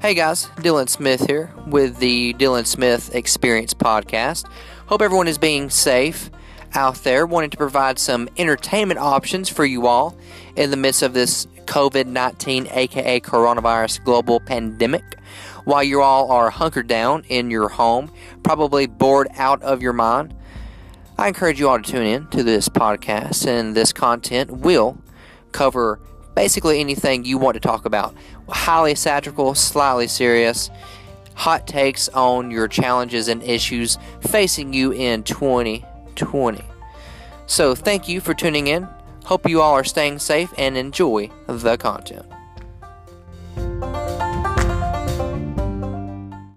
Hey guys, Dylan Smith here with the Dylan Smith Experience podcast. Hope everyone is being safe out there, wanting to provide some entertainment options for you all in the midst of this COVID 19, aka coronavirus global pandemic. While you all are hunkered down in your home, probably bored out of your mind, I encourage you all to tune in to this podcast, and this content will cover basically anything you want to talk about. Highly satirical, slightly serious, hot takes on your challenges and issues facing you in 2020. So, thank you for tuning in. Hope you all are staying safe and enjoy the content.